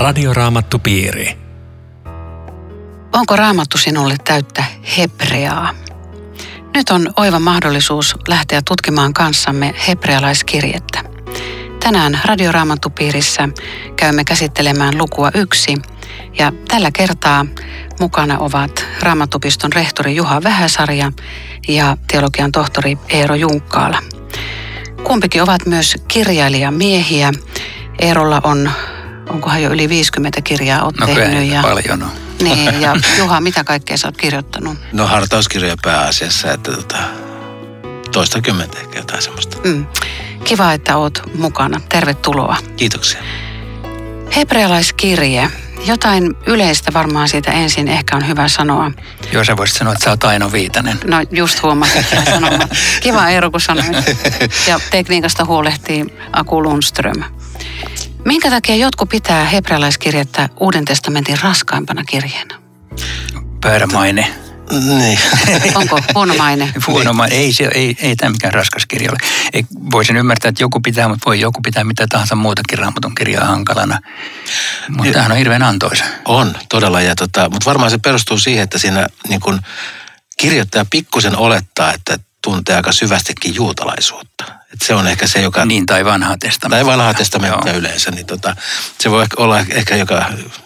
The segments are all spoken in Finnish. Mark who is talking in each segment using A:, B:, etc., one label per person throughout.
A: Radioraamattupiiri.
B: Onko raamattu sinulle täyttä hebreaa? Nyt on oiva mahdollisuus lähteä tutkimaan kanssamme hebrealaiskirjettä. Tänään Radioraamattupiirissä käymme käsittelemään lukua yksi ja tällä kertaa mukana ovat Raamattupiston rehtori Juha Vähäsarja ja teologian tohtori Eero Junkkaala. Kumpikin ovat myös kirjailijamiehiä. Eerolla on, onkohan jo yli 50 kirjaa olet
C: No
B: tehnyt. Ja,
C: paljon on.
B: niin, ja Juha, mitä kaikkea sä oot kirjoittanut?
D: No hartauskirjoja pääasiassa, että tota, toista kymmentä ehkä jotain semmoista.
B: Mm. Kiva, että oot mukana. Tervetuloa.
D: Kiitoksia.
B: Hebrealaiskirje. Jotain yleistä varmaan siitä ensin ehkä on hyvä sanoa.
C: Joo, sä voisit sanoa, että sä oot Aino Viitanen.
B: No just huomasin tämän sanomaan. Kiva Eero, kun sanoit. Ja tekniikasta huolehtii Aku Lundström. Minkä takia jotkut pitää hebrealaiskirjettä Uuden testamentin raskaimpana kirjeenä?
C: Päärämaine.
D: Niin.
B: Onko huono maine?
C: Huono maine. Ei, se, ei, ei tämä mikään raskas kirja ole. Ei, voisin ymmärtää, että joku pitää, mutta voi joku pitää mitä tahansa muutakin raamatun kirjaa hankalana. Mutta tämähän on hirveän antoisa.
D: On, todella. Ja tota, mutta varmaan se perustuu siihen, että siinä niin kun kirjoittaja pikkusen olettaa, että tuntee aika syvästikin juutalaisuutta. Et se on ehkä se, joka...
C: Niin, tai vanhaa testamenttia.
D: Tai vanhaa testamenttia
C: Joo.
D: yleensä, niin tota, se voi olla ehkä, joka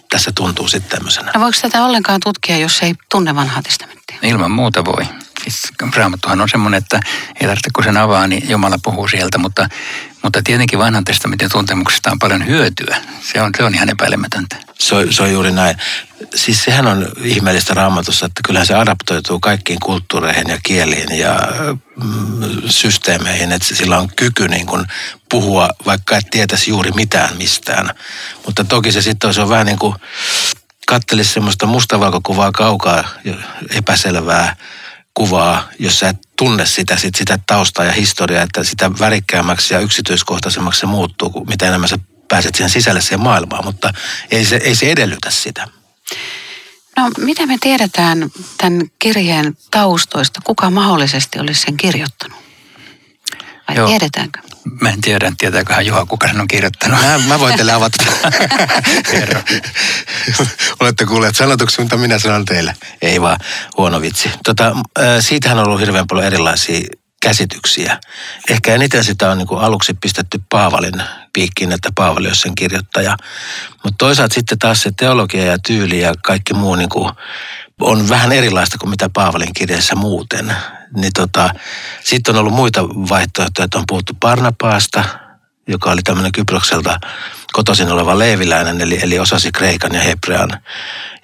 D: tässä tuntuu sitten tämmöisenä.
B: No voiko tätä ollenkaan tutkia, jos ei tunne vanhaa testamenttia?
C: Ilman muuta voi. Siis Raamattuhan on semmoinen, että ei tarvitse kun sen avaa, niin Jumala puhuu sieltä, mutta, mutta tietenkin vanhan testamentin tuntemuksesta on paljon hyötyä. Se on, se on ihan epäilemätöntä.
D: Se on, se on juuri näin. Siis sehän on ihmeellistä raamatussa, että kyllähän se adaptoituu kaikkiin kulttuureihin ja kieliin ja mm, systeemeihin, että sillä on kyky niin kuin puhua, vaikka et tietäisi juuri mitään mistään. Mutta toki se sitten on vähän niin kuin kattelisi semmoista mustavalkokuvaa kaukaa, epäselvää kuvaa, jos sä et tunne sitä, sit sitä taustaa ja historiaa, että sitä värikkäämmäksi ja yksityiskohtaisemmaksi se muuttuu, kun mitä enemmän sä pääset siihen sisälle siihen maailmaan, mutta ei se, ei se edellytä sitä.
B: No, mitä me tiedetään tämän kirjeen taustoista? Kuka mahdollisesti olisi sen kirjoittanut? Vai
C: Joo.
B: tiedetäänkö?
C: Mä en tiedä, tietääköhän Juha, kuka sen on kirjoittanut.
D: Mä, mä voin teille avata.
C: Kerro.
D: Olette kuulleet sanotuksi, mitä minä sanon teille. Ei vaan, huono vitsi. Tota, äh, siitähän on ollut hirveän paljon erilaisia käsityksiä. Ehkä eniten sitä on niin kuin aluksi pistetty Paavalin piikkiin, että Paavali olisi sen kirjoittaja. Mutta toisaalta sitten taas se teologia ja tyyli ja kaikki muu niin kuin on vähän erilaista kuin mitä Paavalin kirjassa muuten. Niin tota, sitten on ollut muita vaihtoehtoja, että on puhuttu Barnapaasta, joka oli tämmöinen Kyprokselta kotoisin oleva leiviläinen, eli, eli osasi kreikan ja hebrean.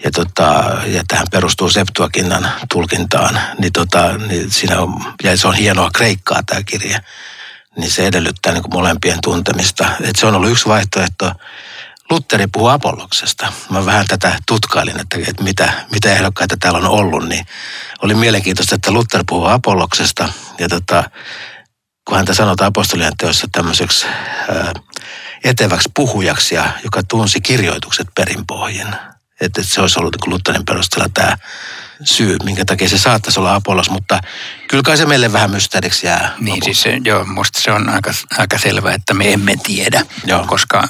D: Ja, tota, ja tähän perustuu Septuakinnan tulkintaan. Niin, tota, niin siinä on, ja se on hienoa kreikkaa tämä kirja. Niin se edellyttää niin kuin molempien tuntemista. Et se on ollut yksi vaihtoehto. Lutteri puhuu Apolloksesta. Mä vähän tätä tutkailin, että, että mitä, mitä ehdokkaita täällä on ollut, niin oli mielenkiintoista, että Luther puhuu Apolloksesta. Ja tota, kun häntä sanotaan apostolien teossa tämmöiseksi ää, eteväksi puhujaksi, ja, joka tunsi kirjoitukset perinpohjin. Että se olisi ollut niin perusteella tämä syy, minkä takia se saattaisi olla Apollos, mutta kyllä kai se meille vähän mysteeriksi jää.
C: Niin
D: lopulta.
C: siis se, joo, musta se on aika, aika selvää, että me emme tiedä,
D: Joo.
C: koska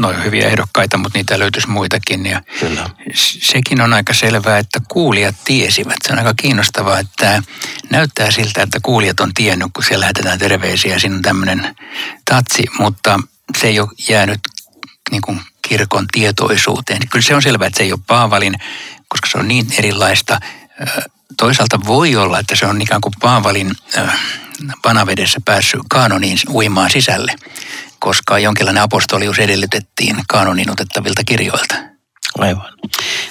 C: ne on hyviä ehdokkaita, mutta niitä löytyisi muitakin. Ja
D: Kyllä.
C: sekin on aika selvää, että kuulijat tiesivät. Se on aika kiinnostavaa, että näyttää siltä, että kuulijat on tiennyt, kun siellä lähetetään terveisiä ja siinä on tämmöinen tatsi, mutta se ei ole jäänyt niin kuin kirkon tietoisuuteen. Kyllä se on selvää, että se ei ole Paavalin, koska se on niin erilaista. Toisaalta voi olla, että se on ikään kuin Paavalin vanavedessä päässyt kaanoniin uimaan sisälle, koska jonkinlainen apostolius edellytettiin kaanoniin otettavilta kirjoilta.
D: Aivan.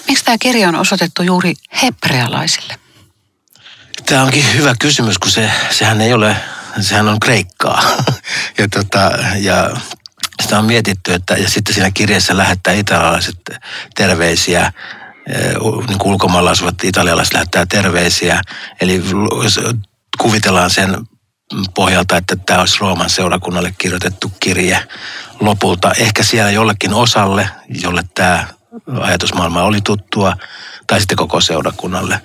B: Miksi tämä kirja on osoitettu juuri hebrealaisille?
D: Tämä onkin hyvä kysymys, kun se, sehän ei ole, sehän on kreikkaa. ja, tota, ja sitä on mietitty, että ja sitten siinä kirjassa lähettää italialaiset terveisiä, eh, niin kuin ulkomailla asuvat italialaiset lähettää terveisiä. Eli kuvitellaan sen pohjalta, että tämä olisi Rooman seurakunnalle kirjoitettu kirje lopulta. Ehkä siellä jollekin osalle, jolle tämä ajatusmaailma oli tuttua, tai sitten koko seurakunnalle.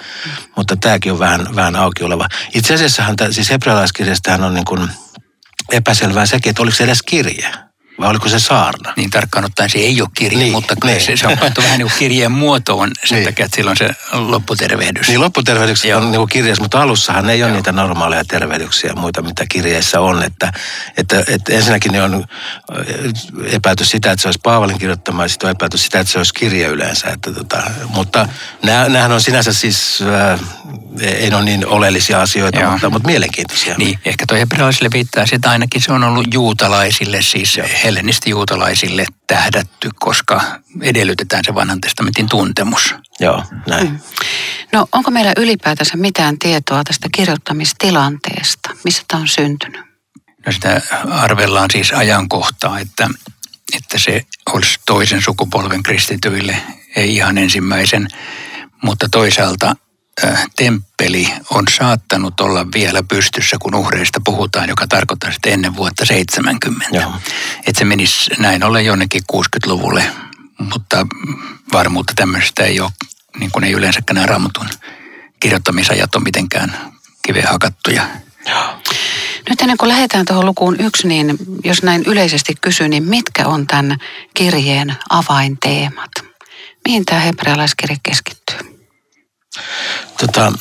D: Mutta tämäkin on vähän, vähän auki oleva. Itse asiassahan, tämä, siis hebrealaiskirjastahan on niin kuin epäselvää sekin, että oliko se edes kirje. Vai oliko se saarna?
C: Niin tarkkaan ottaen se ei ole kirje,
D: Niin,
C: mutta kyllä
D: niin.
C: se, se on pantu vähän niin kuin kirjeen muotoon sen
D: Niin.
C: takia, että silloin se lopputervehdys.
D: Niin lopputervehdykset
C: Joo.
D: on niin kirjeessä, mutta alussahan ei ole
C: Joo.
D: niitä normaaleja tervehdyksiä ja muita, mitä kirjeissä on. Että, että, että ensinnäkin ne on äh, epäilty sitä, että se olisi Paavalin kirjoittama ja sitten on epäilty sitä, että se olisi kirje yleensä. Että tota, mutta nämä, nämähän on sinänsä siis, äh, ei ole niin oleellisia asioita,
C: Joo.
D: mutta, mutta mielenkiintoisia.
C: Niin, ehkä toi hebrealaisille viittaa sitä, että ainakin se on ollut juutalaisille, siis hellenisti juutalaisille tähdätty, koska edellytetään se vanhan testamentin tuntemus.
D: Joo, näin.
B: No onko meillä ylipäätänsä mitään tietoa tästä kirjoittamistilanteesta, missä tämä on syntynyt?
C: No sitä arvellaan siis ajankohtaa, että, että se olisi toisen sukupolven kristityille, ei ihan ensimmäisen, mutta toisaalta temppeli on saattanut olla vielä pystyssä, kun uhreista puhutaan, joka tarkoittaa sitten ennen vuotta 70.
D: Joo.
C: Että se menisi näin ollen jonnekin 60-luvulle, mutta varmuutta tämmöisestä ei ole, niin kuin ei yleensäkään nämä raamatun kirjoittamisajat on mitenkään kiveen hakattuja.
B: Nyt ennen kuin lähdetään tuohon lukuun yksi, niin jos näin yleisesti kysyn, niin mitkä on tämän kirjeen avainteemat? Mihin tämä hebrealaiskirje keskittyy?
D: Tota,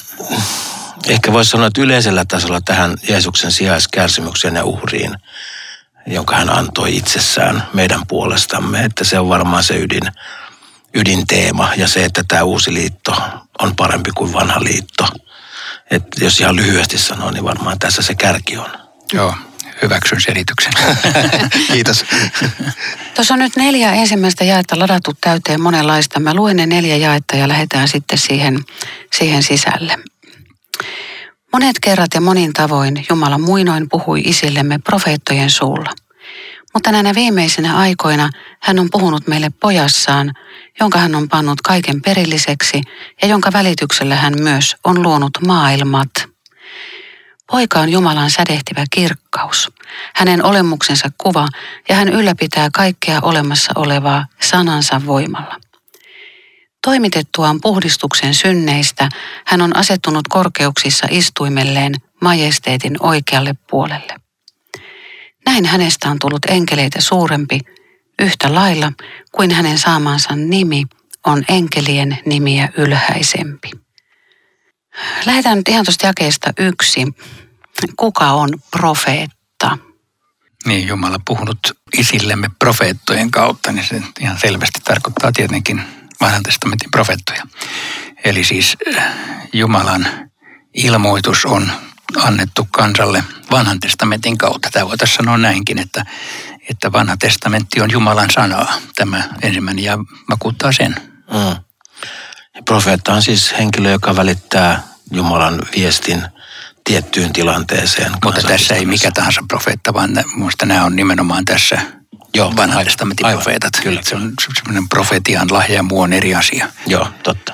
D: ehkä voisi sanoa, että yleisellä tasolla tähän Jeesuksen sijaiskärsimykseen ja uhriin, jonka hän antoi itsessään meidän puolestamme, että se on varmaan se ydin, ydinteema ja se, että tämä uusi liitto on parempi kuin vanha liitto. Et jos ihan lyhyesti sanoo, niin varmaan tässä se kärki on.
C: Joo, hyväksyn selityksen.
D: Kiitos.
B: Tuossa on nyt neljä ensimmäistä jaetta ladattu täyteen monenlaista. Mä luen ne neljä jaetta ja lähdetään sitten siihen, siihen sisälle. Monet kerrat ja monin tavoin Jumala muinoin puhui isillemme profeettojen suulla. Mutta näinä viimeisinä aikoina hän on puhunut meille pojassaan, jonka hän on pannut kaiken perilliseksi ja jonka välityksellä hän myös on luonut maailmat. Poika on Jumalan sädehtivä kirkkaus, hänen olemuksensa kuva ja hän ylläpitää kaikkea olemassa olevaa sanansa voimalla. Toimitettuaan puhdistuksen synneistä, hän on asettunut korkeuksissa istuimelleen majesteetin oikealle puolelle. Näin hänestä on tullut enkeleitä suurempi, yhtä lailla kuin hänen saamansa nimi on enkelien nimiä ylhäisempi. Lähdetään nyt ihan tuosta jakeesta yksi. Kuka on profeetta?
C: niin, Jumala puhunut isillemme profeettojen kautta, niin se ihan selvästi tarkoittaa tietenkin vanhan testamentin profeettoja. Eli siis äh, Jumalan ilmoitus on annettu kansalle vanhan testamentin kautta. Tämä voitaisiin sanoa näinkin, että, että vanha testamentti on Jumalan sanaa. Tämä ensimmäinen ja vakuuttaa sen.
D: Mm. Profeetta on siis henkilö, joka välittää Jumalan viestin tiettyyn tilanteeseen.
C: Mutta tässä ei mikä tahansa profeetta, vaan nä- minusta nämä on nimenomaan tässä
D: Joo,
C: vanhan testamentin profeetat.
D: kyllä.
C: Se on semmoinen profetian lahja ja muu on eri asia.
D: Joo, totta.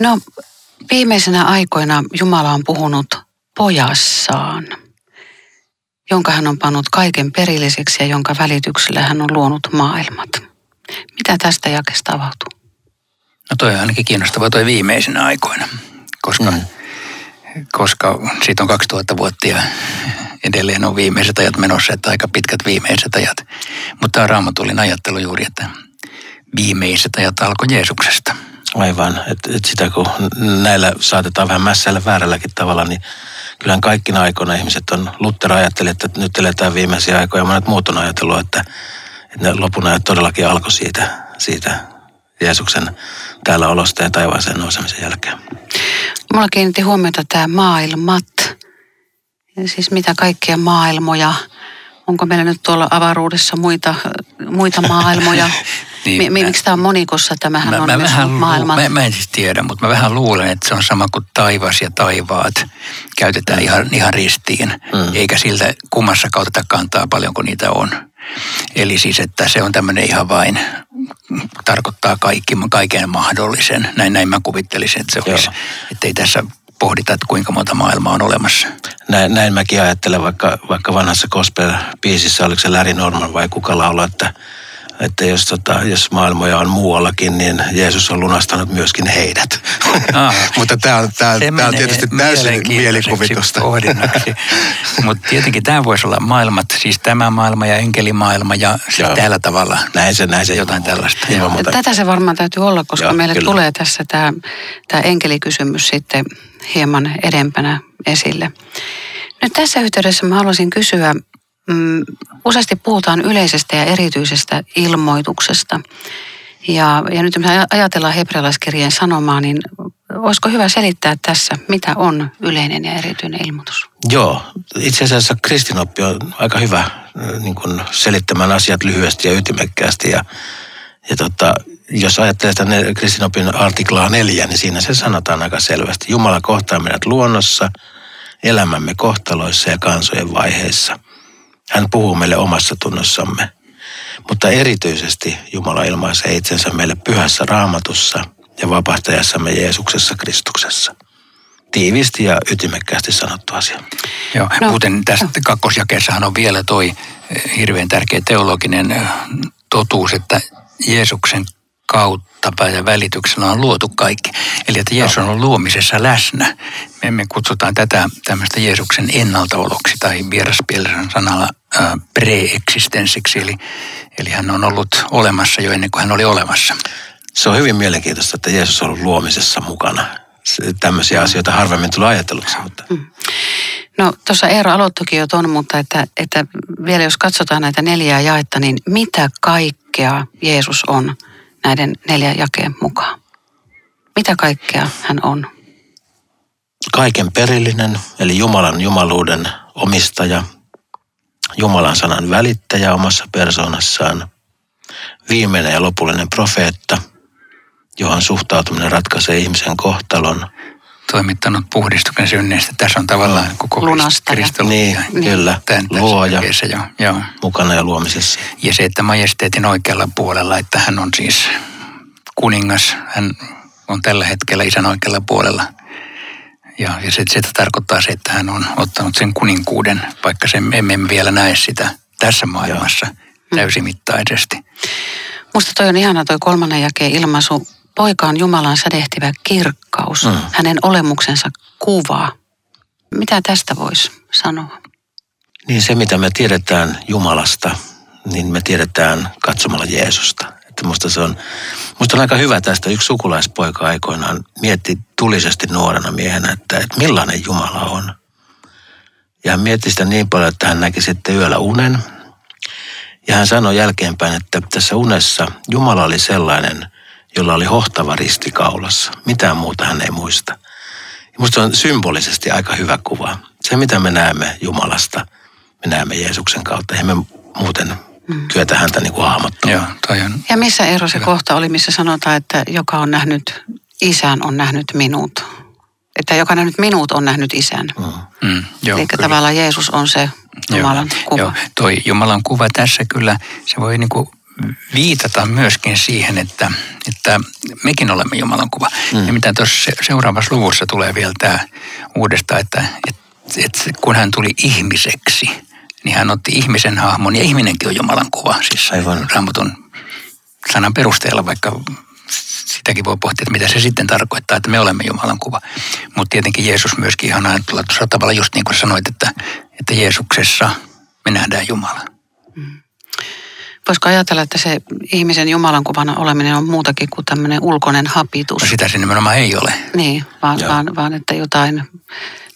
B: No, viimeisenä aikoina Jumala on puhunut pojassaan, jonka hän on pannut kaiken perilliseksi ja jonka välityksellä hän on luonut maailmat. Mitä tästä jakesta avautuu?
C: No toi on ainakin kiinnostavaa toi viimeisenä aikoina, koska,
D: Mm.
C: koska siitä on 2000 vuotta ja edelleen on viimeiset ajat menossa, että aika pitkät viimeiset ajat. Mutta tämä raamatullinen ajattelu juuri, että viimeiset ajat alkoi Jeesuksesta.
D: Aivan, että et sitä kun näillä saatetaan vähän mässäillä väärälläkin tavalla, niin kyllähän kaikkina aikoina ihmiset on, Luther ajatteli, että nyt eletään viimeisiä aikoja, ja monet muut on ajatellut, että ne lopun ajat todellakin alkoi siitä, siitä Jeesuksen täällä olosta ja taivaaseen nousemisen jälkeen.
B: Mulla kiinnitti huomiota tämä maailmat. Ja siis mitä kaikkia maailmoja. Onko meillä nyt tuolla avaruudessa muita, muita maailmoja?
C: Niin,
B: miksi tämä on monikossa? Tämähän
C: Mä,
B: on
C: mä, vähän
B: maailman.
C: mä, mä en siis tiedä, mutta mä vähän luulen, että se on sama kuin taivas ja taivaat. Käytetään ihan, ihan ristiin,
D: Mm.
C: eikä siltä kummassa kautta kantaa paljon kuin niitä on. Eli siis, että se on tämmöinen ihan vain, tarkoittaa kaikki, kaiken mahdollisen. Näin, näin mä kuvittelisin, että se olisi.
D: Joo.
C: Että ei tässä pohdita, että kuinka monta maailmaa on olemassa.
D: Näin, näin mäkin ajattelen, vaikka, vaikka vanhassa gospel-biisissä, oliko se Larry Norman vai kuka laulaa, että Että jos, tota, jos maailmoja on muuallakin, niin Jeesus on lunastanut myöskin heidät. Ah, Mutta tämä on, tää, tää on tietysti täysin mielikuvitusta.
C: Mutta tietenkin tämä voisi olla maailmat, siis tämä maailma ja enkelimaailma ja siis tällä tavalla.
D: Näin se, näin se.
C: Jotain tällaista.
B: Tätä se varmaan täytyy olla, koska Joo, meille kyllä. tulee tässä tämä enkelikysymys sitten hieman edempänä esille. Nyt tässä yhteydessä mä haluaisin kysyä, mm, useasti puhutaan yleisestä ja erityisestä ilmoituksesta. Ja, ja nyt jos ajatellaan hebrealaiskirjeen sanomaa, niin olisiko hyvä selittää tässä, mitä on yleinen ja erityinen ilmoitus?
D: Joo, itse asiassa kristinoppi on aika hyvä äh, niin kuin selittämään asiat lyhyesti ja ytimekkäästi. Ja, ja tota, jos ajattelee sitä kristinopin artiklaa neljä, niin siinä se sanotaan aika selvästi. Jumala kohtaa meidät luonnossa, elämämme kohtaloissa ja kansojen vaiheissa. Hän puhuu meille omassa tunnossamme. Mutta erityisesti Jumala ilmaisee itsensä meille pyhässä raamatussa ja vapahtajassamme Jeesuksessa Kristuksessa. Tiivisti ja ytimekkäästi sanottu asia.
C: Joo, no. muuten tästä kakkosjakeessahan on vielä toi eh, hirveän tärkeä teologinen eh, totuus, että Jeesuksen kautta ja välityksellä on luotu kaikki. Eli että Jeesus on luomisessa läsnä. Me, me kutsutaan tätä tämmöistä Jeesuksen ennaltaoloksi tai vieraspielisen sanalla pre-eksistenssiksi. Eli, eli hän on ollut olemassa jo ennen kuin hän oli olemassa.
D: Se on hyvin mielenkiintoista, että Jeesus on ollut luomisessa mukana. Tämmöisiä asioita harvemmin tulee ajatelluksi. Mutta... Mm.
B: No tuossa Eero aloittokin jo ton, mutta että, että vielä jos katsotaan näitä neljää jaetta, niin mitä kaikkea Jeesus on näiden neljän jakeen mukaan? Mitä kaikkea hän on?
D: Kaiken perillinen, eli Jumalan jumaluuden omistaja, Jumalan sanan välittäjä omassa persoonassaan, viimeinen ja lopullinen profeetta, johon suhtautuminen ratkaisee ihmisen kohtalon.
C: Toimittanut puhdistuksen synneistä. Tässä on tavallaan mm. koko
D: kristallinen. Niin, niin, kyllä. Tämän, Luoja jo, joo. mukana ja luomisessa.
C: Ja se, että majesteetin oikealla puolella, että hän on siis kuningas. Hän on tällä hetkellä isän oikealla puolella. Ja, ja se, se tarkoittaa se, että hän on ottanut sen kuninkuuden, vaikka se emme vielä näe sitä tässä maailmassa Joo. täysimittaisesti.
B: Musta toi on ihana toi kolmannen jakeen ilmaisu. Poika on Jumalan sädehtivä kirkkaus, mm. hänen olemuksensa kuva. Mitä tästä voisi sanoa?
D: Niin se, mitä me tiedetään Jumalasta, niin me tiedetään katsomalla Jeesusta. Että musta se on, musta on aika hyvä tästä. Yksi sukulaispoika aikoinaan mietti tulisesti nuorena miehenä, että, että millainen Jumala on. Ja hän mietti sitä niin paljon, että hän näki sitten yöllä unen. Ja hän sanoi jälkeenpäin, että tässä unessa Jumala oli sellainen, jolla oli hohtava risti kaulassa. Mitään muuta hän ei muista. Ja musta on symbolisesti aika hyvä kuva. Se, mitä me näemme Jumalasta, me näemme Jeesuksen kautta. Ei me muuten mm. kyetä häntä niin kuin hahmottamaan.
C: Joo, toi on...
B: Ja missä ero se Hyvä. kohta oli, missä sanotaan, että joka on nähnyt isän, on nähnyt minut. Että joka on nähnyt minut, on nähnyt isän. Mm. Mm, joo, Eli kyllä. tavallaan Jeesus on se Jumalan joo, kuva. Joo,
C: toi Jumalan kuva tässä kyllä, se voi niin kuin viitata myöskin siihen, että, että mekin olemme Jumalan kuva. Mm. Ja mitä tuossa seuraavassa luvussa tulee vielä tämä uudestaan, että, että, että kun hän tuli ihmiseksi – niin hän otti ihmisen hahmon, ja ihminenkin on Jumalan kuva, siis Aivan. raamatun sanan perusteella, vaikka sitäkin voi pohtia, että mitä se sitten tarkoittaa, että me olemme Jumalan kuva. Mutta tietenkin Jeesus myöskin ihan ajatella tuossa tavalla just niin kuin sanoit, että, että Jeesuksessa me nähdään Jumala.
B: Voisiko ajatella, että se ihmisen Jumalan kuvana oleminen on muutakin kuin tämmöinen ulkoinen hapitus?
C: No sitä se nimenomaan ei ole.
B: Niin, vaan, vaan, vaan että jotain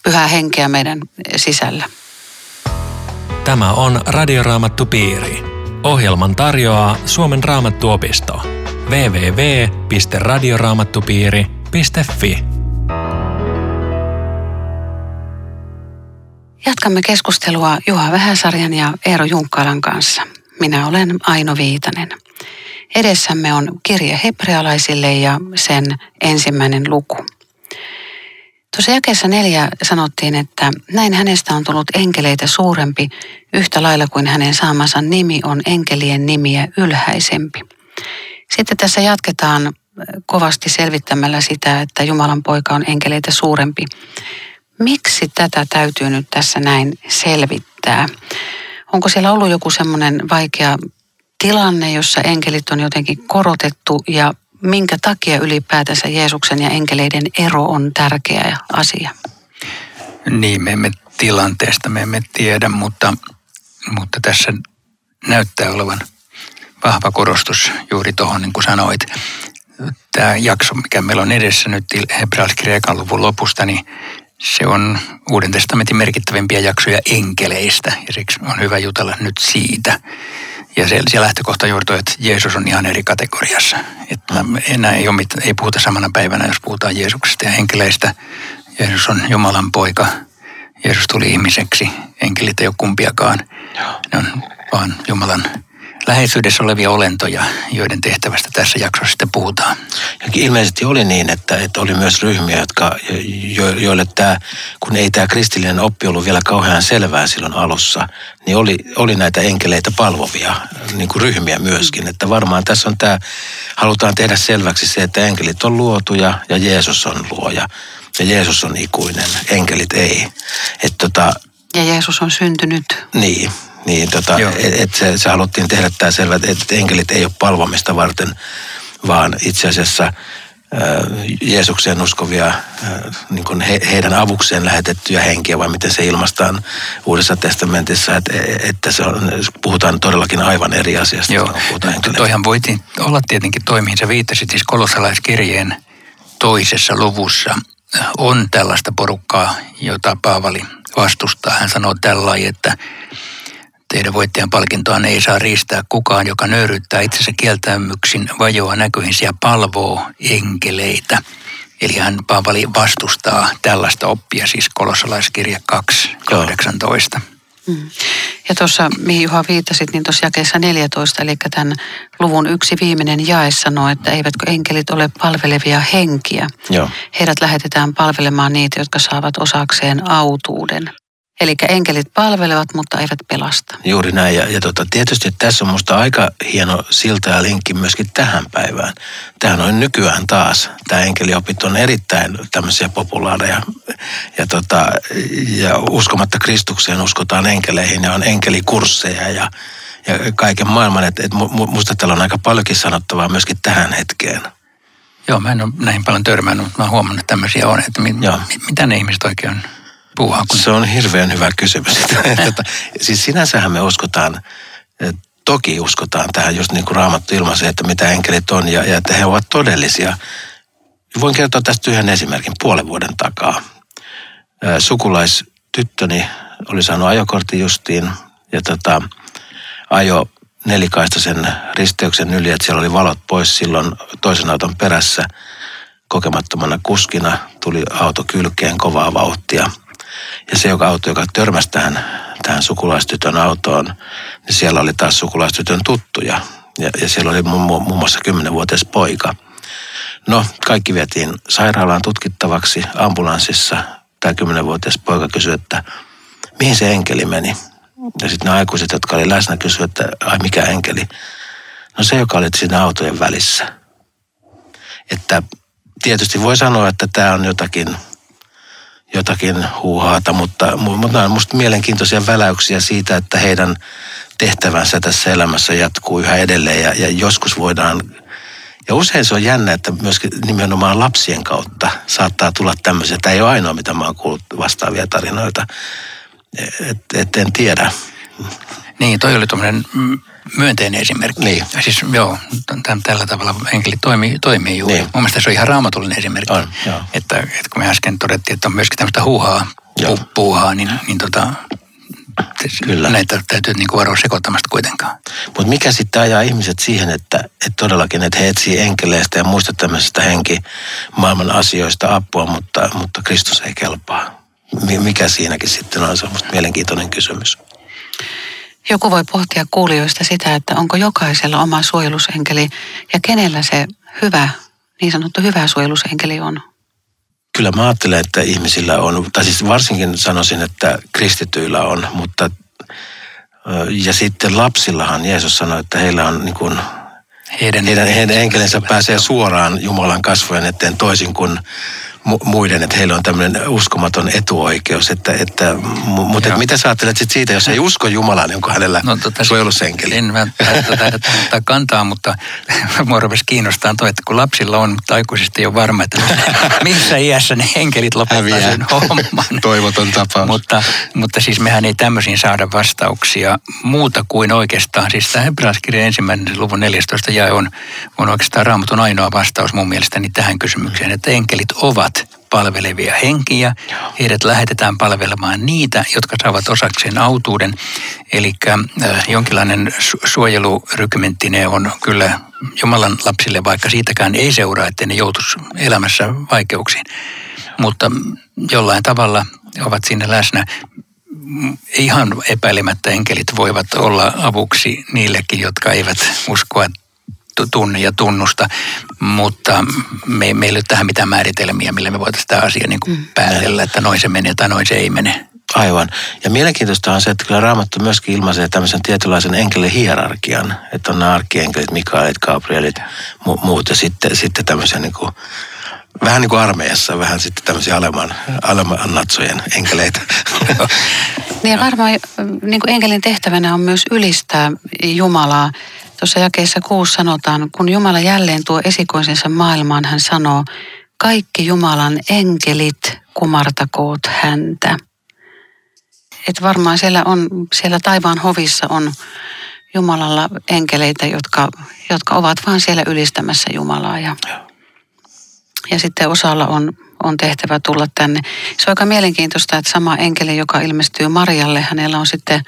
B: pyhää henkeä meidän sisällä.
A: Tämä on Radioraamattupiiri. Ohjelman tarjoaa Suomen raamattuopisto. www.radioraamattupiiri.fi
B: Jatkamme keskustelua Juha Vähäsarjan ja Eero Junkkaalan kanssa. Minä olen Aino Viitanen. Edessämme on kirje hebrealaisille ja sen ensimmäinen luku. Tuossa jakeessa neljä sanottiin, että näin hänestä on tullut enkeleitä suurempi, yhtä lailla kuin hänen saamansa nimi on enkelien nimiä ylhäisempi. Sitten tässä jatketaan kovasti selvittämällä sitä, että Jumalan poika on enkeleitä suurempi. Miksi tätä täytyy nyt tässä näin selvittää? Onko siellä ollut joku semmoinen vaikea tilanne, jossa enkelit on jotenkin korotettu ja minkä takia ylipäätänsä Jeesuksen ja enkeleiden ero on tärkeä asia?
C: Niin, me emme tilanteesta, me emme tiedä, mutta, mutta tässä näyttää olevan vahva korostus juuri tuohon, niin kuin sanoit. Tämä jakso, mikä meillä on edessä nyt hebraiskirja luvun lopusta, niin se on Uuden testamentin merkittävimpiä jaksoja enkeleistä ja siksi on hyvä jutella nyt siitä. Ja se, se lähtökohta juuri toi, että Jeesus on ihan eri kategoriassa. Että enää ei, ole mit, ei puhuta samana päivänä, jos puhutaan Jeesuksesta ja enkeleistä. Jeesus on Jumalan poika. Jeesus tuli ihmiseksi. Enkelit ei ole kumpiakaan. Ne on vaan Jumalan läheisyydessä olevia olentoja, joiden tehtävästä tässä jaksossa sitten puhutaan.
D: Ja ilmeisesti oli niin, että, että oli myös ryhmiä, jotka, jo, joille tämä, kun ei tämä kristillinen oppi ollut vielä kauhean selvää silloin alussa, niin oli, oli näitä enkeleitä palvovia niin kuin ryhmiä myöskin. Että varmaan tässä on tämä, halutaan tehdä selväksi se, että enkelit on luotuja ja Jeesus on luoja. Ja Jeesus on ikuinen, enkelit ei. Et tota,
B: ja Jeesus on syntynyt.
D: Niin, niin, tota, että et se, se haluttiin tehdä tämä selvä, että enkelit ei ole palvomista varten, vaan itse asiassa Jeesukseen uskovia, niin kuin he, heidän avukseen lähetettyjä henkiä, vai miten se ilmaistaan Uudessa testamentissa, että, että se on, puhutaan todellakin aivan eri asiasta.
C: Joo, toihan voitiin olla tietenkin toimiin. Sä viittasit siis kolossalaiskirjeen toisessa luvussa on tällaista porukkaa, jota Paavali vastustaa. Hän sanoo tällä että Teidän voittajan palkintoa ei saa riistää kukaan, joka nöyryttää itsensä kieltämyksin, vajoaa näkyihin ja palvoo enkeleitä. Eli hän Paavali vastustaa tällaista oppia, siis kolossalaiskirja 2.18. Mm.
B: Ja tuossa, mihin Juha viittasit, niin tuossa jakeessa 14, eli tämän luvun yksi viimeinen jae sanoo, että eivätkö enkelit ole palvelevia henkiä.
D: Joo.
B: Heidät lähetetään palvelemaan niitä, jotka saavat osakseen autuuden. Eli enkelit palvelevat, mutta eivät pelasta.
D: Juuri näin. Ja, ja tota, tietysti tässä on minusta aika hieno silta ja linkki myöskin tähän päivään. Tähän on nykyään taas. Tämä enkeliopit on erittäin tämmöisiä populaareja. Ja, tota, ja uskomatta Kristukseen uskotaan enkeleihin ja on enkelikursseja ja, ja kaiken maailman. Et, et musta täällä on aika paljonkin sanottavaa myöskin tähän hetkeen.
C: Joo, mä en ole näihin paljon törmännyt, mutta mä oon huomannut, että tämmöisiä on. Että mi, mitä ne ihmiset oikein on puuhaa? Kun...
D: Se on hirveän hyvä kysymys. Tota, siis sinänsähän me uskotaan, toki uskotaan tähän just niin kuin Raamattu ilmaisee, että mitä enkelit on ja, ja että he ovat todellisia. Voin kertoa tästä yhden esimerkin puolen vuoden takaa. Sukulaistyttöni oli saanut ajokortti justiin ja tota, ajo nelikaistaisen risteyksen yli, että siellä oli valot pois silloin toisen auton perässä. Kokemattomana kuskina tuli auto kylkeen kovaa vauhtia – ja se joka auto, joka törmäsi tähän, tähän sukulaistytön autoon, niin siellä oli taas sukulaistytön tuttuja. Ja, ja siellä oli muun, muassa kymmenenvuotias poika. No, kaikki vietiin sairaalaan tutkittavaksi ambulanssissa. Tämä kymmenenvuotias poika kysyi, että mihin se enkeli meni. Ja sitten ne aikuiset, jotka oli läsnä, kysyivät, että ai mikä enkeli. No se, joka oli siinä autojen välissä. Että tietysti voi sanoa, että tämä on jotakin jotakin huuhaata, mutta, mutta nämä on minusta mielenkiintoisia väläyksiä siitä, että heidän tehtävänsä tässä elämässä jatkuu yhä edelleen ja, ja joskus voidaan ja usein se on jännä, että myöskin nimenomaan lapsien kautta saattaa tulla tämmöisiä. Tämä ei ole ainoa, mitä mä oon kuullut vastaavia tarinoita. Et, et en tiedä.
C: Niin, toi oli tuommoinen myönteinen esimerkki.
D: Niin.
C: Siis joo, tämän, tällä tavalla enkeli toimii, toimii juuri. Niin. Mun mielestä se on ihan raamatullinen esimerkki.
D: On, joo.
C: Että, että kun me äsken todettiin, että on myöskin tämmöistä huuhaa, pu, puuhaa, niin, niin tota, Kyllä. näitä täytyy niin varoa sekoittamasta kuitenkaan.
D: Mutta mikä sitten ajaa ihmiset siihen, että, että todellakin, että he etsii enkeleistä ja muista tämmöisistä henki maailman asioista apua, mutta, mutta Kristus ei kelpaa. Mikä siinäkin sitten on, se on mielenkiintoinen kysymys.
B: Joku voi pohtia kuulijoista sitä, että onko jokaisella oma suojelusenkeli ja kenellä se hyvä, niin sanottu hyvä suojelusenkeli on.
D: Kyllä mä ajattelen, että ihmisillä on, tai siis varsinkin sanoisin, että kristityillä on, mutta ja sitten lapsillahan Jeesus sanoi, että heillä on niin kuin, heidän, heidän, heidän enkelinsä pääsee suoraan Jumalan kasvojen eteen toisin kuin muiden, että heillä on tämmöinen uskomaton etuoikeus. Että, että, mu- mutta että mitä sä ajattelet sit siitä, jos ei usko Jumalaan, niin onko hänellä no, tota, suojelusenkeli?
C: En mä ottaa kantaa, mutta mua rupesi kiinnostaa toi, että kun lapsilla on, mutta aikuisista ei ole varma, että missä iässä ne enkelit lopettaa sen homman.
D: Toivoton tapaus.
C: mutta, mutta siis mehän ei tämmöisiin saada vastauksia muuta kuin oikeastaan. Siis tämä hebrealaiskirjan ensimmäinen luvun 14 jae on, on oikeastaan raamatun ainoa vastaus mun mielestäni tähän kysymykseen, että enkelit ovat palvelevia henkiä. Heidät lähetetään palvelemaan niitä, jotka saavat osakseen autuuden. Eli jonkinlainen su- suojelurykmenttinen on kyllä Jumalan lapsille, vaikka siitäkään ei seuraa, että ne joutuisi elämässä vaikeuksiin. Mutta jollain tavalla ovat siinä läsnä. Ihan epäilemättä enkelit voivat olla avuksi niillekin, jotka eivät uskoa tunne ja tunnusta, mutta me, meillä ei ole tähän mitään määritelmiä, millä me voitaisiin tämä asia niin kuin mm. päätellä, että noin se menee tai noin se ei mene.
D: Aivan. Ja mielenkiintoista on se, että kyllä Raamattu myöskin ilmaisee tämmöisen tietynlaisen enkelihierarkian, että on nämä arkienkelit, Mikaelit, Gabrielit, mu- muut ja sitten, sitten tämmöisen niin kuin, vähän niin kuin armeijassa, vähän sitten tämmöisiä alemman, alemman natsojen enkeleitä.
B: niin ja varmaan niin kuin enkelin tehtävänä on myös ylistää Jumalaa. Tuossa jakeessa kuusi sanotaan, kun Jumala jälleen tuo esikoisensa maailmaan, hän sanoo, kaikki Jumalan enkelit kumartakoot häntä. Että varmaan siellä, on, siellä taivaan hovissa on Jumalalla enkeleitä, jotka, jotka ovat vaan siellä ylistämässä Jumalaa. Ja, ja sitten osalla on, on tehtävä tulla tänne. Se on aika mielenkiintoista, että sama enkeli, joka ilmestyy Marjalle, hänellä on sitten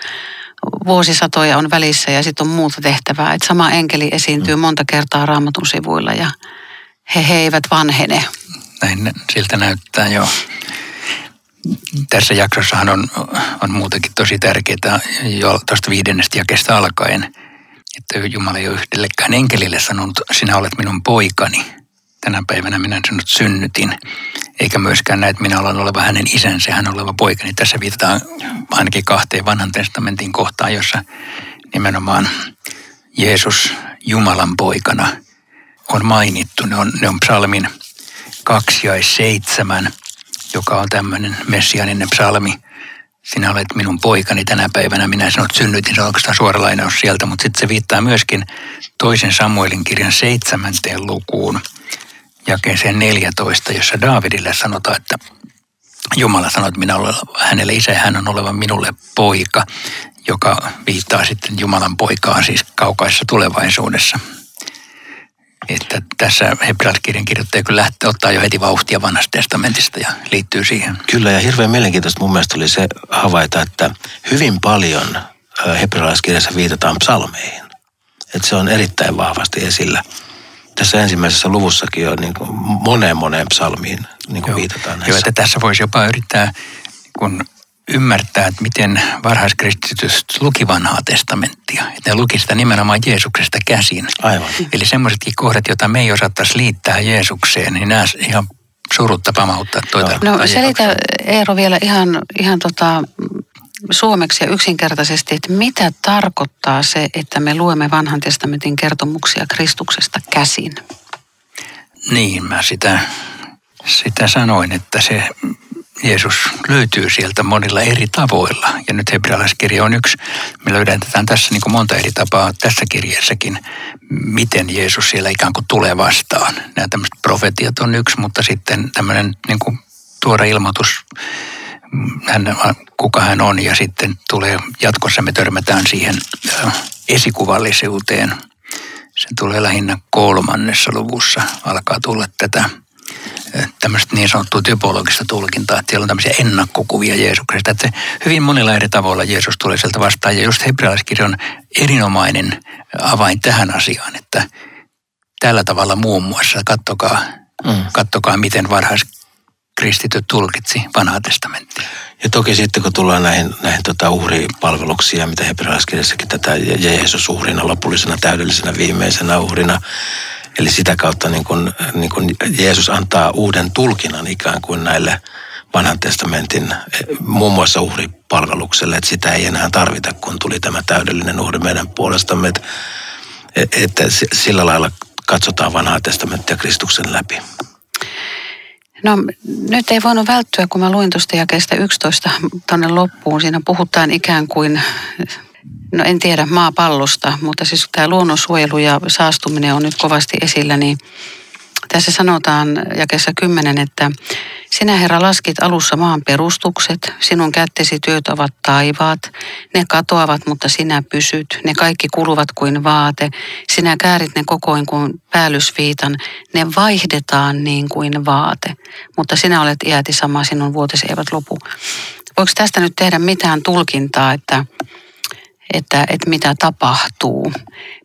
B: vuosisatoja on välissä ja sitten on muuta tehtävää. Että sama enkeli esiintyy mm. monta kertaa raamatun sivuilla ja he, he eivät vanhene.
C: Näin siltä näyttää, joo. Tässä jaksossahan on, on muutakin tosi tärkeää jo tuosta viidennestä jakesta alkaen, että Jumala ei ole yhdellekään enkelille sanonut, sinä olet minun poikani. Tänä päivänä minä sinut synnytin eikä myöskään näet minä olen oleva hänen isänsä, hän oleva poika. Niin tässä viitataan ainakin kahteen vanhan testamentin kohtaan, jossa nimenomaan Jeesus Jumalan poikana on mainittu. Ne on, ne on psalmin 2 ja 7, joka on tämmöinen messianinen psalmi. Sinä olet minun poikani tänä päivänä, minä sinut synnytin, se on oikeastaan suora lainaus sieltä, mutta sitten se viittaa myöskin toisen Samuelin kirjan seitsemänteen lukuun – jakeeseen 14, jossa Daavidille sanotaan, että Jumala sanoi, että minä olen hänelle isä hän on oleva minulle poika, joka viittaa sitten Jumalan poikaan siis kaukaisessa tulevaisuudessa. Että tässä hebrealaiskirjan kirjoittaja kyllä lähtee ottaa jo heti vauhtia vanhasta testamentista ja liittyy siihen.
D: Kyllä ja hirveän mielenkiintoista mun mielestä oli se havaita, että hyvin paljon hebrealaiskirjassa viitataan psalmeihin. Että se on erittäin vahvasti esillä tässä ensimmäisessä luvussakin jo niin kuin moneen moneen psalmiin niin kuin viitataan näissä.
C: Joo, että tässä voisi jopa yrittää kun ymmärtää, että miten varhaiskristityt luki vanhaa testamenttia. Että ne luki sitä nimenomaan Jeesuksesta käsin.
D: Aivan.
C: Eli semmoisetkin kohdat, joita me ei osattaisi liittää Jeesukseen, niin nämä ihan surutta pamauttaa toita.
B: No selitä Eero vielä ihan, ihan tota, suomeksi ja yksinkertaisesti, että mitä tarkoittaa se, että me luemme vanhan testamentin kertomuksia Kristuksesta käsin?
C: Niin, mä sitä, sitä sanoin, että se Jeesus löytyy sieltä monilla eri tavoilla. Ja nyt hebrealaiskirja on yksi. Me löydetään tässä niin kuin monta eri tapaa tässä kirjassakin, miten Jeesus siellä ikään kuin tulee vastaan. Nämä tämmöiset profetiat on yksi, mutta sitten tämmöinen niin kuin tuore ilmoitus hän, kuka hän on ja sitten tulee, jatkossa me törmätään siihen esikuvallisuuteen. Se tulee lähinnä kolmannessa luvussa, alkaa tulla tätä tämmöistä niin sanottua typologista tulkintaa, että siellä on tämmöisiä ennakkokuvia Jeesuksesta. Että hyvin monilla eri tavoilla Jeesus tulee sieltä vastaan. Ja just hebrealaiskirja on erinomainen avain tähän asiaan, että tällä tavalla muun muassa, kattokaa, mm. kattokaa miten varhais kristityt tulkitsi vanhaa testamenttia.
D: Ja toki sitten kun tullaan näihin, näihin tota uhripalveluksiin, mitä hebrealaiskirjassakin tätä Jeesus uhrina, lopullisena, täydellisenä, viimeisenä uhrina, Eli sitä kautta niin kun, niin kun Jeesus antaa uuden tulkinnan ikään kuin näille vanhan testamentin muun muassa uhripalvelukselle, että sitä ei enää tarvita, kun tuli tämä täydellinen uhri meidän puolestamme. Että, että sillä lailla katsotaan vanhaa testamenttia Kristuksen läpi.
B: No nyt ei voinut välttyä, kun mä luin tuosta jakeesta 11 tuonne loppuun. Siinä puhutaan ikään kuin, no en tiedä maapallosta, mutta siis tämä luonnonsuojelu ja saastuminen on nyt kovasti esillä, niin tässä sanotaan jakessa 10, että sinä Herra laskit alussa maan perustukset, sinun kättesi työt ovat taivaat, ne katoavat, mutta sinä pysyt, ne kaikki kuluvat kuin vaate, sinä käärit ne kokoin kuin päällysviitan, ne vaihdetaan niin kuin vaate, mutta sinä olet iäti sama, sinun vuotesi eivät lopu. Voiko tästä nyt tehdä mitään tulkintaa, että että, että mitä tapahtuu.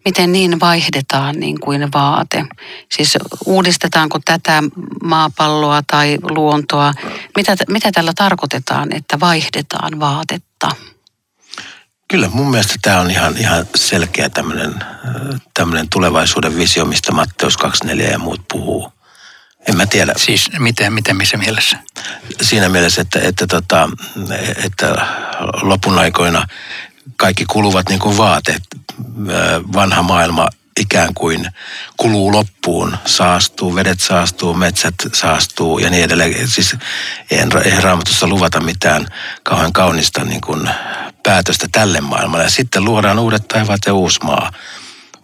B: Miten niin vaihdetaan niin kuin vaate. Siis uudistetaanko tätä maapalloa tai luontoa. Mitä, mitä tällä tarkoitetaan, että vaihdetaan vaatetta?
D: Kyllä mun mielestä tämä on ihan, ihan selkeä tämmöinen, tämmöinen tulevaisuuden visio, mistä Matteus 24 ja muut puhuu. En mä tiedä.
C: Siis miten, miten missä mielessä?
D: Siinä mielessä, että, että, tota, että lopun aikoina kaikki kuluvat niin kuin vaateet. Vanha maailma ikään kuin kuluu loppuun, saastuu, vedet saastuu, metsät saastuu ja niin edelleen. Siis eihän, eihän raamatussa luvata mitään kauhean kaunista niin kuin päätöstä tälle maailmalle. Ja sitten luodaan uudet taivaat ja uusi maa.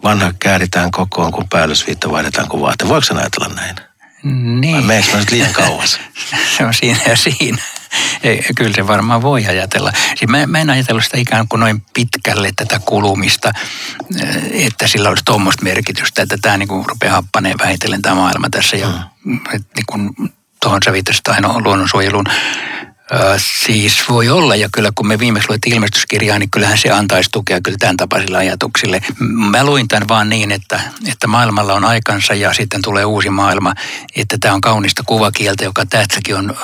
D: Vanha kääritään kokoon, kun päällysviitta vaihdetaan kuin vaate. Voiko ajatella näin?
C: Niin. Vai
D: meneekö nyt liian kauas?
C: se on siinä ja siinä. Ei, kyllä se varmaan voi ajatella. Siis mä, mä en ajatellut sitä ikään kuin noin pitkälle tätä kulumista, eh, että sillä olisi tuommoista merkitystä, että tämä niin kuin rupeaa happaneen vähitellen tämä maailma tässä. Ja mm. niin kuin tuohon sä viittasit aina luonnonsuojeluun siis voi olla, ja kyllä kun me viimeksi luettiin ilmestyskirjaa, niin kyllähän se antaisi tukea kyllä tämän tapaisille ajatuksille. Mä luin tämän vaan niin, että, että maailmalla on aikansa ja sitten tulee uusi maailma, että tämä on kaunista kuvakieltä, joka tässäkin on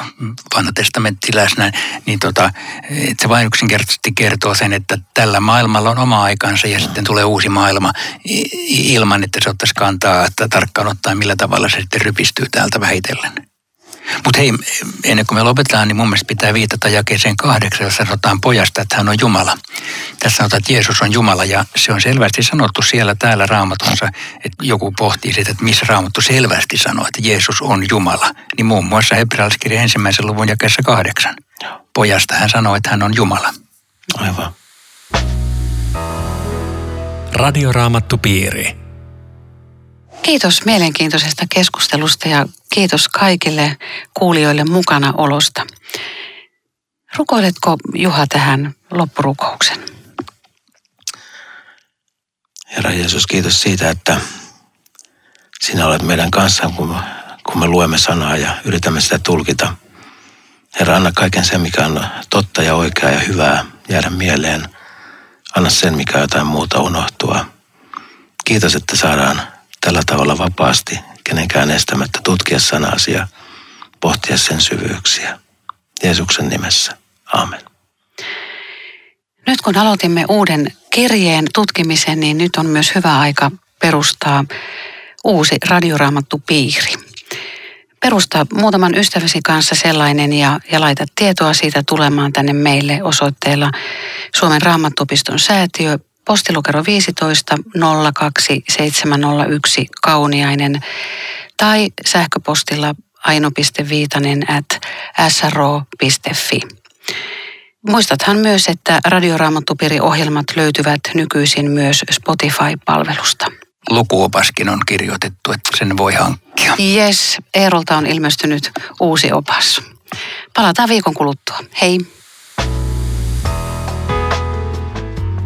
C: vanha testamentti läsnä, niin tota, että se vain yksinkertaisesti kertoo sen, että tällä maailmalla on oma aikansa ja sitten tulee uusi maailma ilman, että se ottaisi kantaa, että tarkkaan ottaen millä tavalla se sitten rypistyy täältä vähitellen. Mutta hei, ennen kuin me lopetetaan, niin mun mielestä pitää viitata jakeeseen kahdeksan, jossa sanotaan pojasta, että hän on Jumala. Tässä sanotaan, että Jeesus on Jumala ja se on selvästi sanottu siellä täällä raamatonsa, että joku pohtii sitä, että missä raamattu selvästi sanoo, että Jeesus on Jumala. Niin muun muassa hebrealaiskirjan ensimmäisen luvun jakeessa kahdeksan. Pojasta hän sanoo, että hän on Jumala.
D: Aivan.
A: Radioraamattu piiri.
B: Kiitos mielenkiintoisesta keskustelusta ja kiitos kaikille kuulijoille mukana olosta. Rukoiletko Juha tähän loppurukouksen?
D: Herra Jeesus, kiitos siitä, että sinä olet meidän kanssa, kun, me luemme sanaa ja yritämme sitä tulkita. Herra, anna kaiken sen, mikä on totta ja oikeaa ja hyvää jäädä mieleen. Anna sen, mikä jotain muuta unohtua. Kiitos, että saadaan tällä tavalla vapaasti, kenenkään estämättä tutkia sanasi ja pohtia sen syvyyksiä. Jeesuksen nimessä. Amen.
B: Nyt kun aloitimme uuden kirjeen tutkimisen, niin nyt on myös hyvä aika perustaa uusi radioraamattu piiri. Perusta muutaman ystäväsi kanssa sellainen ja, ja laita tietoa siitä tulemaan tänne meille osoitteella Suomen raamattupiston säätiö, postilukero 15 02701 Kauniainen tai sähköpostilla aino.viitanen at sro.fi. Muistathan myös, että Radioraamattupiiri-ohjelmat löytyvät nykyisin myös Spotify-palvelusta.
C: Lukuopaskin on kirjoitettu, että sen voi hankkia.
B: Yes, Eerolta on ilmestynyt uusi opas. Palataan viikon kuluttua. Hei!